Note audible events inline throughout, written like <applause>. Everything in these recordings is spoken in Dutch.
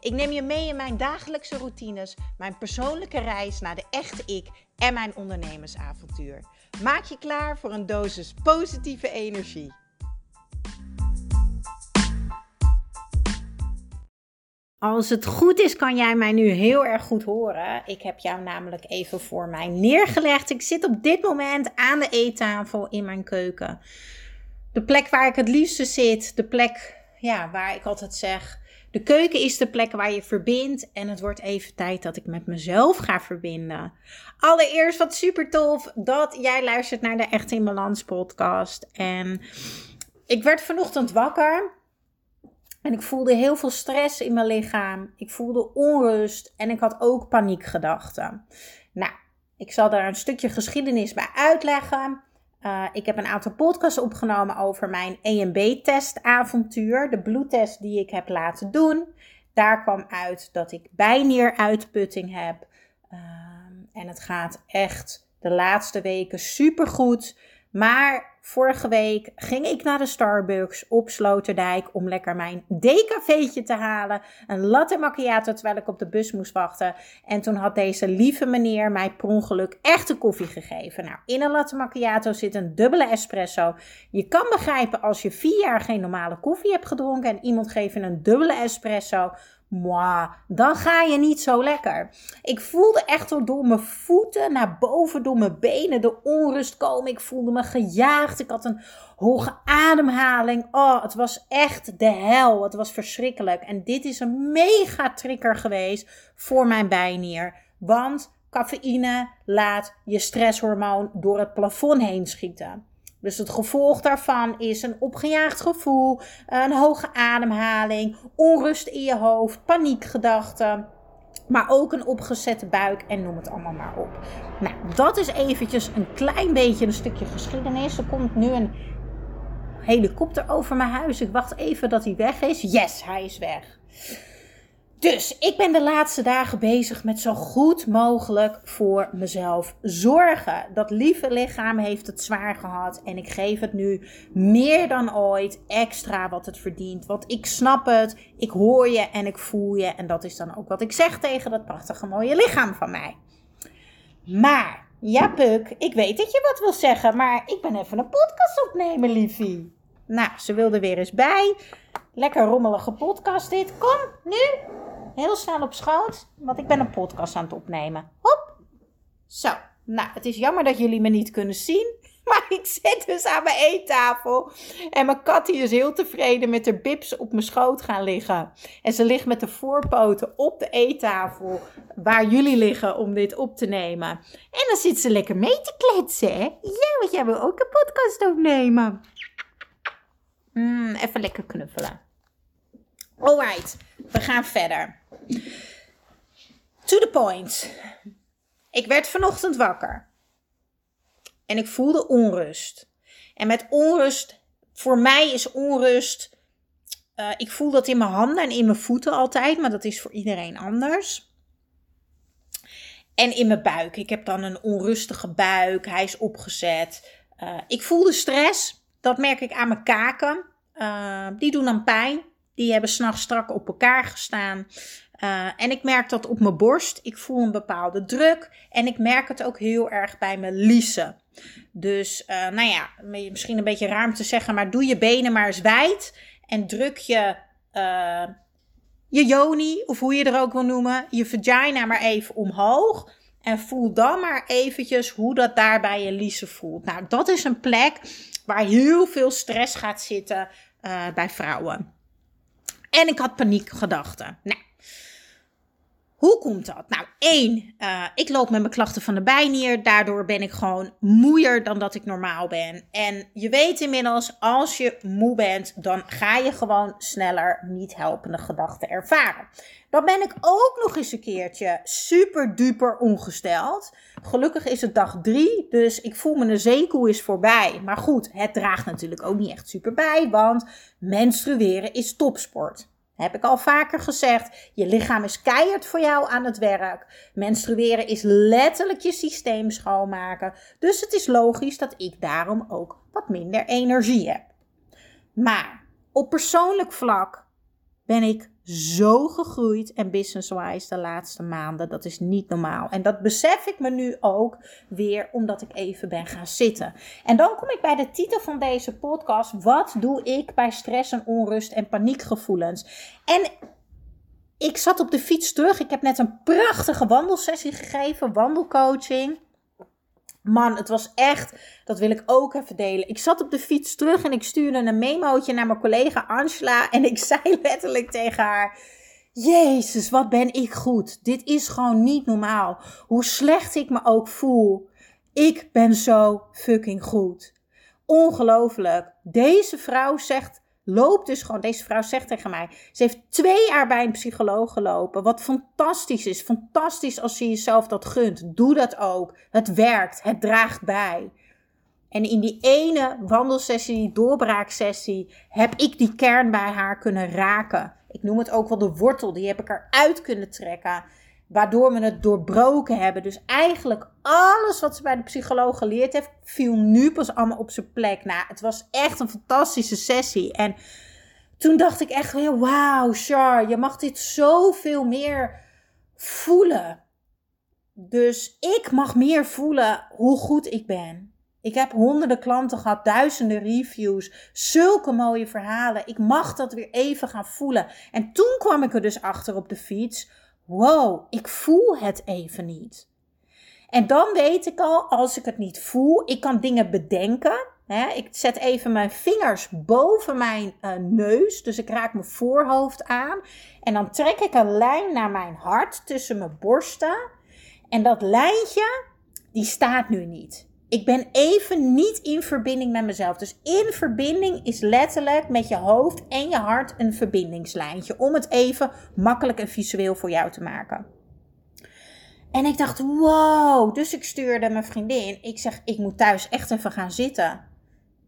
Ik neem je mee in mijn dagelijkse routines, mijn persoonlijke reis naar de echte ik en mijn ondernemersavontuur. Maak je klaar voor een dosis positieve energie. Als het goed is, kan jij mij nu heel erg goed horen. Ik heb jou namelijk even voor mij neergelegd. Ik zit op dit moment aan de eettafel in mijn keuken. De plek waar ik het liefste zit, de plek ja, waar ik altijd zeg. De keuken is de plek waar je verbindt. En het wordt even tijd dat ik met mezelf ga verbinden. Allereerst wat super tof dat jij luistert naar de Echt in Balans podcast. En ik werd vanochtend wakker. En ik voelde heel veel stress in mijn lichaam. Ik voelde onrust. En ik had ook paniekgedachten. Nou, ik zal daar een stukje geschiedenis bij uitleggen. Uh, ik heb een aantal podcasts opgenomen over mijn EMB-testavontuur, de bloedtest die ik heb laten doen. Daar kwam uit dat ik bijnieruitputting heb. Uh, en het gaat echt de laatste weken supergoed. Maar vorige week ging ik naar de Starbucks op Sloterdijk om lekker mijn decafeetje te halen. Een latte macchiato terwijl ik op de bus moest wachten. En toen had deze lieve meneer mij per ongeluk echte koffie gegeven. Nou, in een latte macchiato zit een dubbele espresso. Je kan begrijpen als je vier jaar geen normale koffie hebt gedronken en iemand geeft je een dubbele espresso Mwah, dan ga je niet zo lekker. Ik voelde echt door mijn voeten naar boven, door mijn benen de onrust komen. Ik voelde me gejaagd. Ik had een hoge ademhaling. Oh, het was echt de hel. Het was verschrikkelijk. En dit is een mega trigger geweest voor mijn bijnier. Want cafeïne laat je stresshormoon door het plafond heen schieten. Dus het gevolg daarvan is een opgejaagd gevoel, een hoge ademhaling, onrust in je hoofd, paniekgedachten. Maar ook een opgezette buik en noem het allemaal maar op. Nou, dat is eventjes een klein beetje een stukje geschiedenis. Er komt nu een helikopter over mijn huis. Ik wacht even dat hij weg is. Yes, hij is weg. Dus ik ben de laatste dagen bezig met zo goed mogelijk voor mezelf zorgen. Dat lieve lichaam heeft het zwaar gehad en ik geef het nu meer dan ooit extra wat het verdient. Want ik snap het, ik hoor je en ik voel je. En dat is dan ook wat ik zeg tegen dat prachtige mooie lichaam van mij. Maar, ja Puk, ik weet dat je wat wil zeggen, maar ik ben even een podcast opnemen, liefie. Nou, ze wilde weer eens bij. Lekker rommelige podcast dit. Kom, nu. Heel snel op schoot, want ik ben een podcast aan het opnemen. Hop. Zo. Nou, het is jammer dat jullie me niet kunnen zien. <laughs> Maar ik zit dus aan mijn eettafel. En mijn kat die is heel tevreden met haar bips op mijn schoot gaan liggen. En ze ligt met de voorpoten op de eettafel. Waar jullie liggen om dit op te nemen. En dan zit ze lekker mee te kletsen. Hè? Ja, want jij wil ook een podcast opnemen. Mm, even lekker knuffelen. Alright, we gaan verder. To the point. Ik werd vanochtend wakker. En ik voelde onrust. En met onrust, voor mij is onrust. Uh, ik voel dat in mijn handen en in mijn voeten altijd, maar dat is voor iedereen anders. En in mijn buik. Ik heb dan een onrustige buik. Hij is opgezet. Uh, ik voelde stress. Dat merk ik aan mijn kaken. Uh, die doen dan pijn. Die hebben s'nachts strak op elkaar gestaan. Uh, en ik merk dat op mijn borst. Ik voel een bepaalde druk. En ik merk het ook heel erg bij mijn liezen. Dus, uh, nou ja, misschien een beetje raar te zeggen, maar doe je benen maar eens wijd. En druk je uh, je yoni, of hoe je er ook wil noemen, je vagina maar even omhoog. En voel dan maar eventjes hoe dat daar bij je liezen voelt. Nou, dat is een plek waar heel veel stress gaat zitten bij vrouwen. En ik had paniekgedachten. Nou, hoe komt dat? Nou, één, uh, ik loop met mijn klachten van de bijnier. Daardoor ben ik gewoon moeier dan dat ik normaal ben. En je weet inmiddels, als je moe bent, dan ga je gewoon sneller niet helpende gedachten ervaren. Dan ben ik ook nog eens een keertje super duper ongesteld. Gelukkig is het dag drie, dus ik voel me een zeekoe is voorbij. Maar goed, het draagt natuurlijk ook niet echt super bij, want menstrueren is topsport. Heb ik al vaker gezegd. Je lichaam is keihard voor jou aan het werk. Menstrueren is letterlijk je systeem schoonmaken. Dus het is logisch dat ik daarom ook wat minder energie heb. Maar op persoonlijk vlak ben ik zo gegroeid en business-wise de laatste maanden. Dat is niet normaal. En dat besef ik me nu ook weer omdat ik even ben gaan zitten. En dan kom ik bij de titel van deze podcast. Wat doe ik bij stress en onrust en paniekgevoelens? En ik zat op de fiets terug. Ik heb net een prachtige wandelsessie gegeven, wandelcoaching. Man, het was echt, dat wil ik ook even delen. Ik zat op de fiets terug en ik stuurde een memootje naar mijn collega Angela. <laughs> En ik zei letterlijk tegen haar: Jezus, wat ben ik goed. Dit is gewoon niet normaal. Hoe slecht ik me ook voel. Ik ben zo fucking goed. Ongelooflijk. Deze vrouw zegt loopt dus gewoon, deze vrouw zegt tegen mij, ze heeft twee jaar bij een psycholoog gelopen. Wat fantastisch is. Fantastisch als je jezelf dat gunt. Doe dat ook. Het werkt. Het draagt bij. En in die ene wandelsessie, die doorbraaksessie, heb ik die kern bij haar kunnen raken. Ik noem het ook wel de wortel. Die heb ik eruit kunnen trekken waardoor we het doorbroken hebben. Dus eigenlijk alles wat ze bij de psycholoog geleerd heeft, viel nu pas allemaal op zijn plek. Nou, het was echt een fantastische sessie. En toen dacht ik echt wauw, Char, je mag dit zoveel meer voelen. Dus ik mag meer voelen hoe goed ik ben. Ik heb honderden klanten gehad, duizenden reviews, zulke mooie verhalen. Ik mag dat weer even gaan voelen. En toen kwam ik er dus achter op de fiets wow, ik voel het even niet. En dan weet ik al, als ik het niet voel, ik kan dingen bedenken. Hè? Ik zet even mijn vingers boven mijn uh, neus, dus ik raak mijn voorhoofd aan. En dan trek ik een lijn naar mijn hart tussen mijn borsten. En dat lijntje, die staat nu niet. Ik ben even niet in verbinding met mezelf. Dus in verbinding is letterlijk met je hoofd en je hart een verbindingslijntje. Om het even makkelijk en visueel voor jou te maken. En ik dacht, wow. Dus ik stuurde mijn vriendin. Ik zeg, ik moet thuis echt even gaan zitten.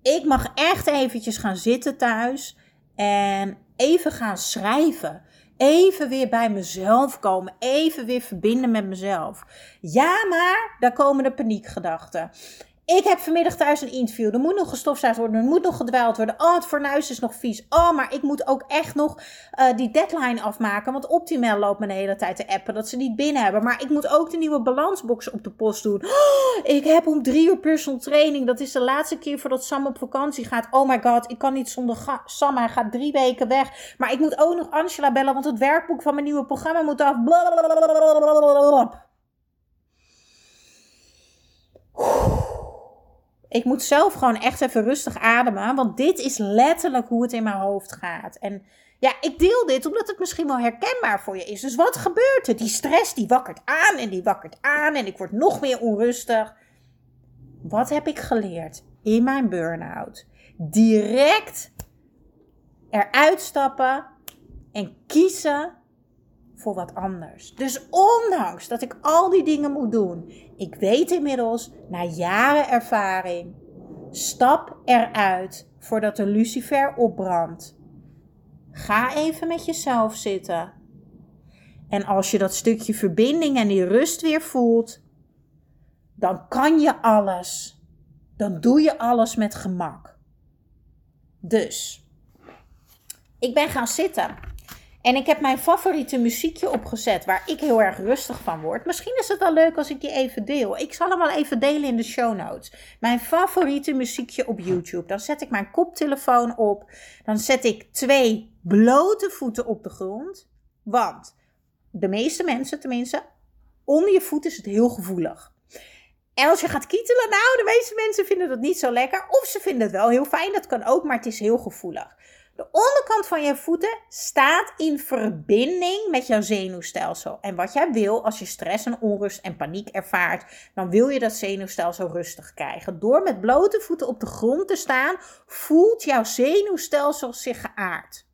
Ik mag echt eventjes gaan zitten thuis. En even gaan schrijven. Even weer bij mezelf komen. Even weer verbinden met mezelf. Ja, maar daar komen de paniekgedachten. Ik heb vanmiddag thuis een interview. Er moet nog gestofzuigd worden. Er moet nog gedwijld worden. Oh, het fornuis is nog vies. Oh, maar ik moet ook echt nog uh, die deadline afmaken. Want Optimal loopt me de hele tijd te appen dat ze niet binnen hebben. Maar ik moet ook de nieuwe balansbox op de post doen. Oh, ik heb om drie uur personal training. Dat is de laatste keer voordat Sam op vakantie gaat. Oh my god, ik kan niet zonder Sam. Hij gaat drie weken weg. Maar ik moet ook nog Angela bellen. Want het werkboek van mijn nieuwe programma moet af. Blablabla. Ik moet zelf gewoon echt even rustig ademen. Want dit is letterlijk hoe het in mijn hoofd gaat. En ja, ik deel dit omdat het misschien wel herkenbaar voor je is. Dus wat gebeurt er? Die stress die wakkert aan en die wakkert aan. En ik word nog meer onrustig. Wat heb ik geleerd in mijn burn-out? Direct eruit stappen en kiezen voor wat anders. Dus ondanks dat ik al die dingen moet doen, ik weet inmiddels na jaren ervaring, stap eruit voordat de lucifer opbrandt. Ga even met jezelf zitten. En als je dat stukje verbinding en die rust weer voelt, dan kan je alles. Dan doe je alles met gemak. Dus, ik ben gaan zitten. En ik heb mijn favoriete muziekje opgezet waar ik heel erg rustig van word. Misschien is het wel leuk als ik die even deel. Ik zal hem wel even delen in de show notes. Mijn favoriete muziekje op YouTube. Dan zet ik mijn koptelefoon op. Dan zet ik twee blote voeten op de grond. Want de meeste mensen tenminste, onder je voet is het heel gevoelig. En als je gaat kietelen, nou, de meeste mensen vinden dat niet zo lekker. Of ze vinden het wel heel fijn, dat kan ook, maar het is heel gevoelig. De onderkant van je voeten staat in verbinding met jouw zenuwstelsel. En wat jij wil als je stress en onrust en paniek ervaart, dan wil je dat zenuwstelsel rustig krijgen. Door met blote voeten op de grond te staan, voelt jouw zenuwstelsel zich geaard.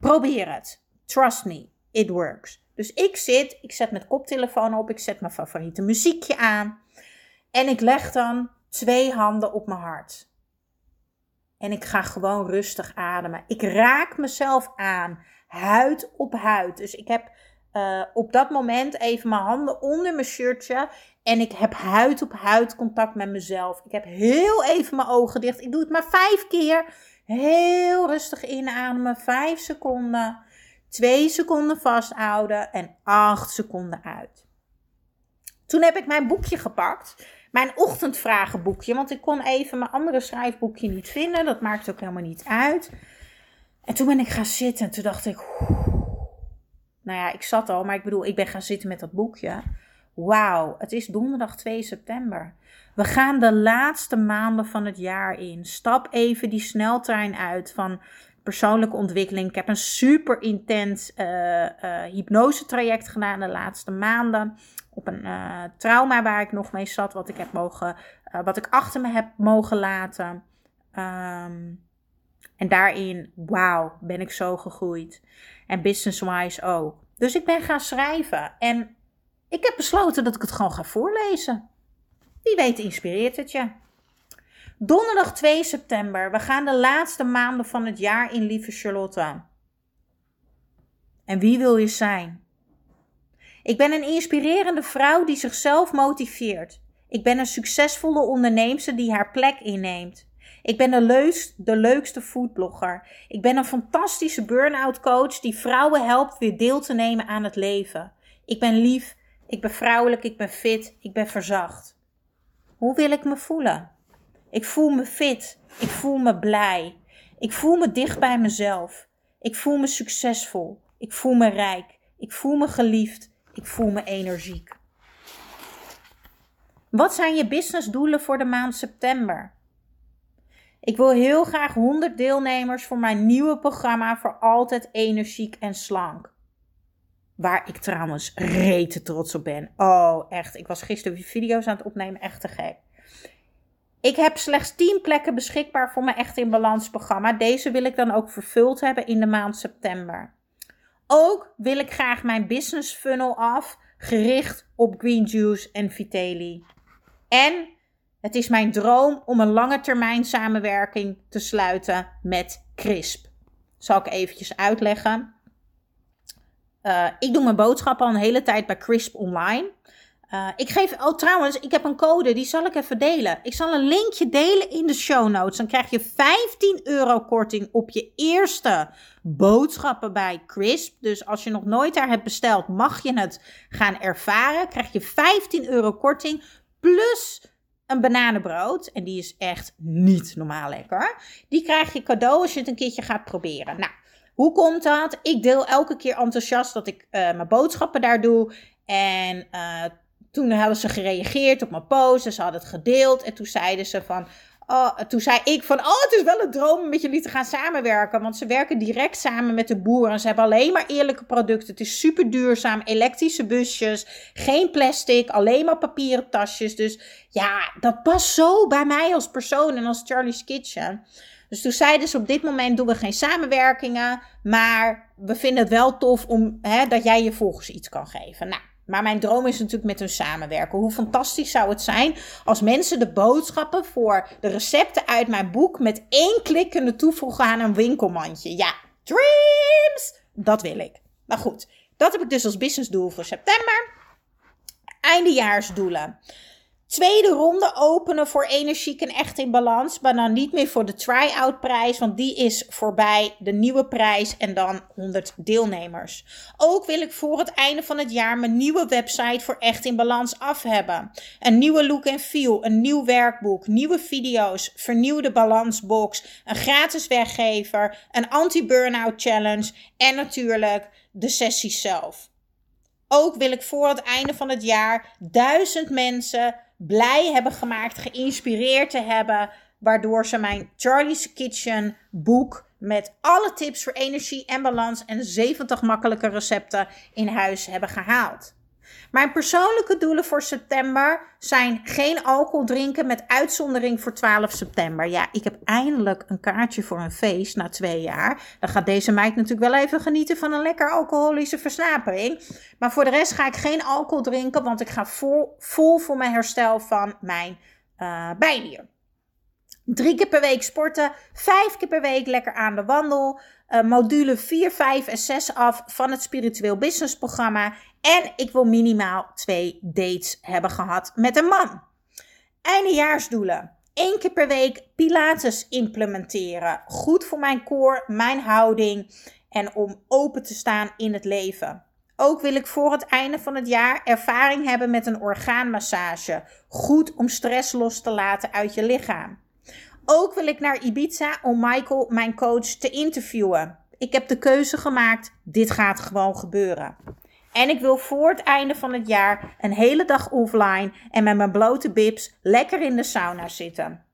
Probeer het. Trust me. it works. Dus ik zit, ik zet mijn koptelefoon op, ik zet mijn favoriete muziekje aan. En ik leg dan twee handen op mijn hart. En ik ga gewoon rustig ademen. Ik raak mezelf aan, huid op huid. Dus ik heb uh, op dat moment even mijn handen onder mijn shirtje. En ik heb huid op huid contact met mezelf. Ik heb heel even mijn ogen dicht. Ik doe het maar vijf keer. Heel rustig inademen. Vijf seconden. Twee seconden vasthouden. En acht seconden uit. Toen heb ik mijn boekje gepakt. Mijn ochtendvragenboekje. Want ik kon even mijn andere schrijfboekje niet vinden. Dat maakt ook helemaal niet uit. En toen ben ik gaan zitten. En toen dacht ik. Nou ja, ik zat al, maar ik bedoel, ik ben gaan zitten met dat boekje. Wauw, het is donderdag 2 september. We gaan de laatste maanden van het jaar in. Stap even die sneltrein uit van persoonlijke ontwikkeling. Ik heb een super intens uh, uh, hypnose-traject gedaan de laatste maanden. Op een uh, trauma waar ik nog mee zat, wat ik, heb mogen, wat ik achter me heb mogen laten. Um, en daarin, wauw, ben ik zo gegroeid. En business-wise ook. Dus ik ben gaan schrijven. En ik heb besloten dat ik het gewoon ga voorlezen. Wie weet inspireert het je. Donderdag 2 september. We gaan de laatste maanden van het jaar in, lieve Charlotte. En wie wil je zijn? Ik ben een inspirerende vrouw die zichzelf motiveert. Ik ben een succesvolle onderneemster die haar plek inneemt. Ik ben de, leus, de leukste foodblogger. Ik ben een fantastische burn-out coach die vrouwen helpt weer deel te nemen aan het leven. Ik ben lief, ik ben vrouwelijk, ik ben fit, ik ben verzacht. Hoe wil ik me voelen? Ik voel me fit, ik voel me blij. Ik voel me dicht bij mezelf. Ik voel me succesvol. Ik voel me rijk. Ik voel me geliefd. Ik voel me energiek. Wat zijn je businessdoelen voor de maand september? Ik wil heel graag 100 deelnemers voor mijn nieuwe programma voor altijd energiek en slank. Waar ik trouwens rete trots op ben. Oh, echt. Ik was gisteren video's aan het opnemen. Echt te gek. Ik heb slechts 10 plekken beschikbaar voor mijn Echt in Balans programma. Deze wil ik dan ook vervuld hebben in de maand september. Ook wil ik graag mijn business funnel af, gericht op Green Juice en Vitelli. En het is mijn droom om een lange termijn samenwerking te sluiten met CRISP. Zal ik eventjes uitleggen. Uh, ik doe mijn boodschap al een hele tijd bij CRISP online. Uh, ik geef, oh trouwens, ik heb een code, die zal ik even delen. Ik zal een linkje delen in de show notes. Dan krijg je 15 euro korting op je eerste boodschappen bij Crisp. Dus als je nog nooit daar hebt besteld, mag je het gaan ervaren. Krijg je 15 euro korting plus een bananenbrood. En die is echt niet normaal lekker. Die krijg je cadeau als je het een keertje gaat proberen. Nou, hoe komt dat? Ik deel elke keer enthousiast dat ik uh, mijn boodschappen daar doe. En uh, toen hadden ze gereageerd op mijn post. En ze hadden het gedeeld. En toen zeiden ze van... Oh, toen zei ik van, oh, het is wel een droom om met jullie te gaan samenwerken. Want ze werken direct samen met de boeren. En ze hebben alleen maar eerlijke producten. Het is super duurzaam. Elektrische busjes. Geen plastic. Alleen maar papieren tasjes. Dus ja, dat past zo bij mij als persoon en als Charlie's Kitchen. Dus toen zeiden ze op dit moment doen we geen samenwerkingen. Maar we vinden het wel tof om, hè, dat jij je volgers iets kan geven. Nou, maar mijn droom is natuurlijk met hun samenwerken. Hoe fantastisch zou het zijn als mensen de boodschappen voor de recepten uit mijn boek met één klik kunnen toevoegen aan een winkelmandje. Ja, dreams! Dat wil ik. Maar goed, dat heb ik dus als businessdoel voor september. Eindejaarsdoelen. Tweede ronde openen voor energiek en echt in balans. Maar dan niet meer voor de try-out prijs. Want die is voorbij. De nieuwe prijs en dan 100 deelnemers. Ook wil ik voor het einde van het jaar mijn nieuwe website voor echt in balans af hebben. Een nieuwe look en feel. Een nieuw werkboek. Nieuwe video's. Vernieuwde balansbox. Een gratis weggever. Een anti-burnout challenge. En natuurlijk de sessie zelf. Ook wil ik voor het einde van het jaar duizend mensen blij hebben gemaakt, geïnspireerd te hebben, waardoor ze mijn Charlie's Kitchen boek met alle tips voor energie en balans en 70 makkelijke recepten in huis hebben gehaald. Mijn persoonlijke doelen voor september zijn geen alcohol drinken met uitzondering voor 12 september. Ja, ik heb eindelijk een kaartje voor een feest na twee jaar. Dan gaat deze meid natuurlijk wel even genieten van een lekker alcoholische versnapering. Maar voor de rest ga ik geen alcohol drinken, want ik ga vol, vol voor mijn herstel van mijn uh. Drie keer per week sporten, vijf keer per week lekker aan de wandel. Uh, module 4, 5 en 6 af van het Spiritueel Business programma. En ik wil minimaal twee dates hebben gehad met een man. Eindejaarsdoelen. Eén keer per week Pilates implementeren. Goed voor mijn core, mijn houding en om open te staan in het leven. Ook wil ik voor het einde van het jaar ervaring hebben met een orgaanmassage. Goed om stress los te laten uit je lichaam. Ook wil ik naar Ibiza om Michael, mijn coach, te interviewen. Ik heb de keuze gemaakt, dit gaat gewoon gebeuren. En ik wil voor het einde van het jaar een hele dag offline en met mijn blote bibs lekker in de sauna zitten.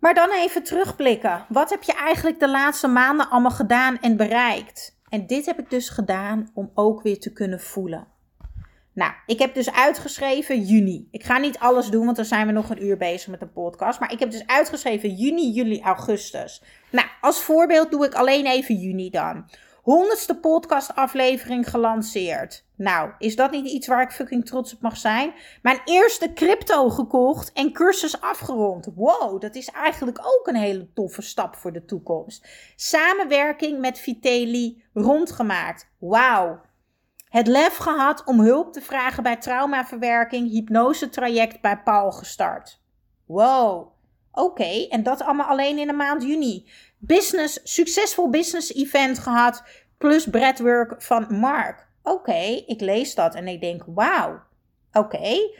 Maar dan even terugblikken. Wat heb je eigenlijk de laatste maanden allemaal gedaan en bereikt? En dit heb ik dus gedaan om ook weer te kunnen voelen. Nou, ik heb dus uitgeschreven juni. Ik ga niet alles doen, want dan zijn we nog een uur bezig met de podcast. Maar ik heb dus uitgeschreven juni, juli, augustus. Nou, als voorbeeld doe ik alleen even juni dan. Honderdste podcastaflevering gelanceerd. Nou, is dat niet iets waar ik fucking trots op mag zijn? Mijn eerste crypto gekocht en cursus afgerond. Wow, dat is eigenlijk ook een hele toffe stap voor de toekomst. Samenwerking met Vitelli rondgemaakt. Wauw. Het lef gehad om hulp te vragen bij traumaverwerking, hypnosetraject bij Paul gestart. Wow. Oké, en dat allemaal alleen in de maand juni. Business, succesvol business event gehad, plus breadwork van Mark. Oké, ik lees dat en ik denk, wauw. Oké.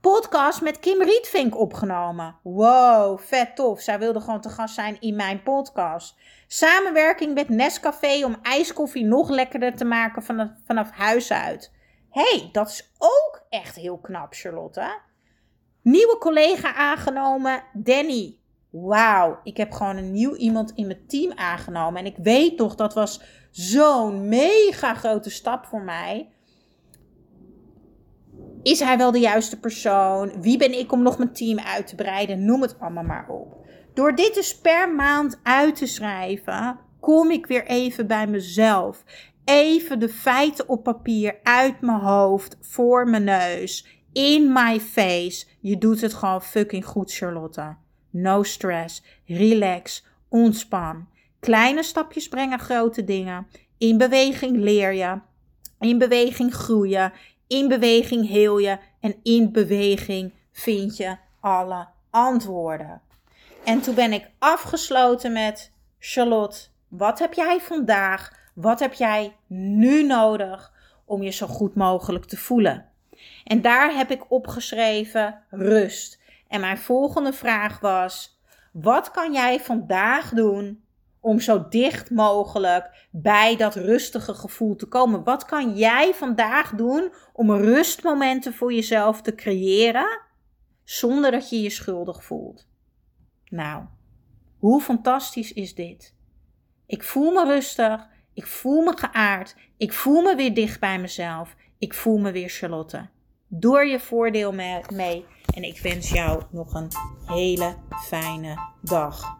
Podcast met Kim Rietvink opgenomen. Wow, vet tof. Zij wilde gewoon te gast zijn in mijn podcast. Samenwerking met Nescafé om ijskoffie nog lekkerder te maken vanaf, vanaf huis uit. hey, dat is ook echt heel knap, Charlotte. Nieuwe collega aangenomen, Danny. Wauw, ik heb gewoon een nieuw iemand in mijn team aangenomen. En ik weet toch, dat was zo'n mega grote stap voor mij. Is hij wel de juiste persoon? Wie ben ik om nog mijn team uit te breiden? Noem het allemaal maar op. Door dit dus per maand uit te schrijven, kom ik weer even bij mezelf. Even de feiten op papier uit mijn hoofd, voor mijn neus, in my face. Je doet het gewoon fucking goed, Charlotte. No stress, relax, ontspan. Kleine stapjes brengen grote dingen. In beweging leer je. In beweging groeien. In beweging heel je. En in beweging vind je alle antwoorden. En toen ben ik afgesloten met Charlotte, wat heb jij vandaag? Wat heb jij nu nodig om je zo goed mogelijk te voelen? En daar heb ik opgeschreven rust. En mijn volgende vraag was: wat kan jij vandaag doen om zo dicht mogelijk bij dat rustige gevoel te komen? Wat kan jij vandaag doen om rustmomenten voor jezelf te creëren zonder dat je je schuldig voelt? Nou, hoe fantastisch is dit? Ik voel me rustig, ik voel me geaard, ik voel me weer dicht bij mezelf, ik voel me weer Charlotte. Door je voordeel mee en ik wens jou nog een hele fijne dag.